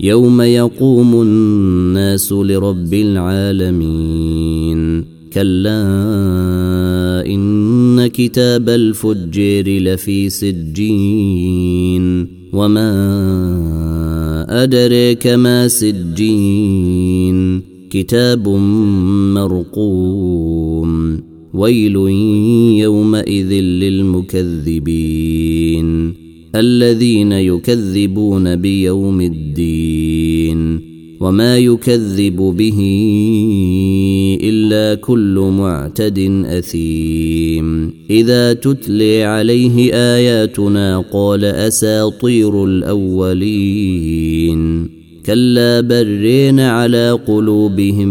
يوم يقوم الناس لرب العالمين كلا ان كتاب الفجير لفي سجين وما ادريك ما سجين كتاب مرقوم ويل يومئذ للمكذبين الذين يكذبون بيوم الدين وما يكذب به إلا كل معتد أثيم. إذا تتلي عليه آياتنا قال أساطير الأولين. كلا برين على قلوبهم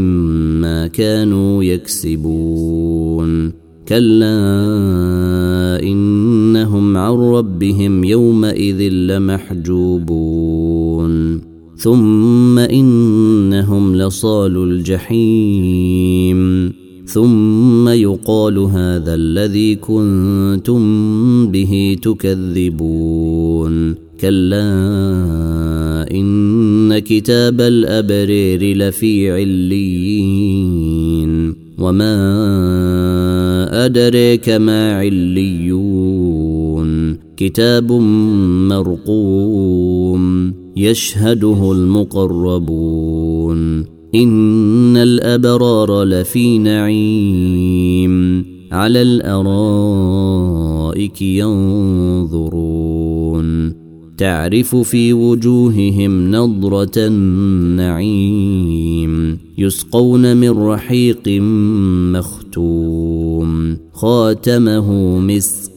ما كانوا يكسبون. كلا انهم عن ربهم يومئذ لمحجوبون. ثم إنهم لصال الجحيم. ثم يقال هذا الذي كنتم به تكذبون. كلا إن كتاب الأبرير لفي عليين. وما ادريك ما عليون. كتاب مرقوم يشهده المقربون إن الأبرار لفي نعيم على الأرائك ينظرون تعرف في وجوههم نضره النعيم يسقون من رحيق مختوم خاتمه مسك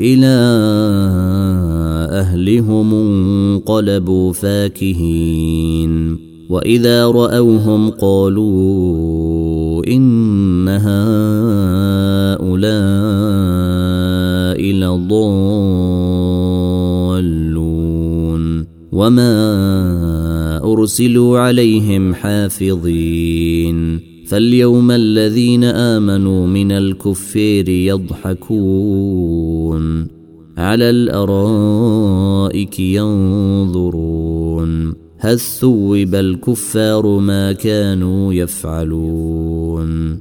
إلى أهلهم انقلبوا فاكهين. وإذا رأوهم قالوا إن هؤلاء لضالون. وما أرسلوا عليهم حافظين. فاليوم الذين آمنوا من الكفير يضحكون على الأرائك ينظرون هل ثوب الكفار ما كانوا يفعلون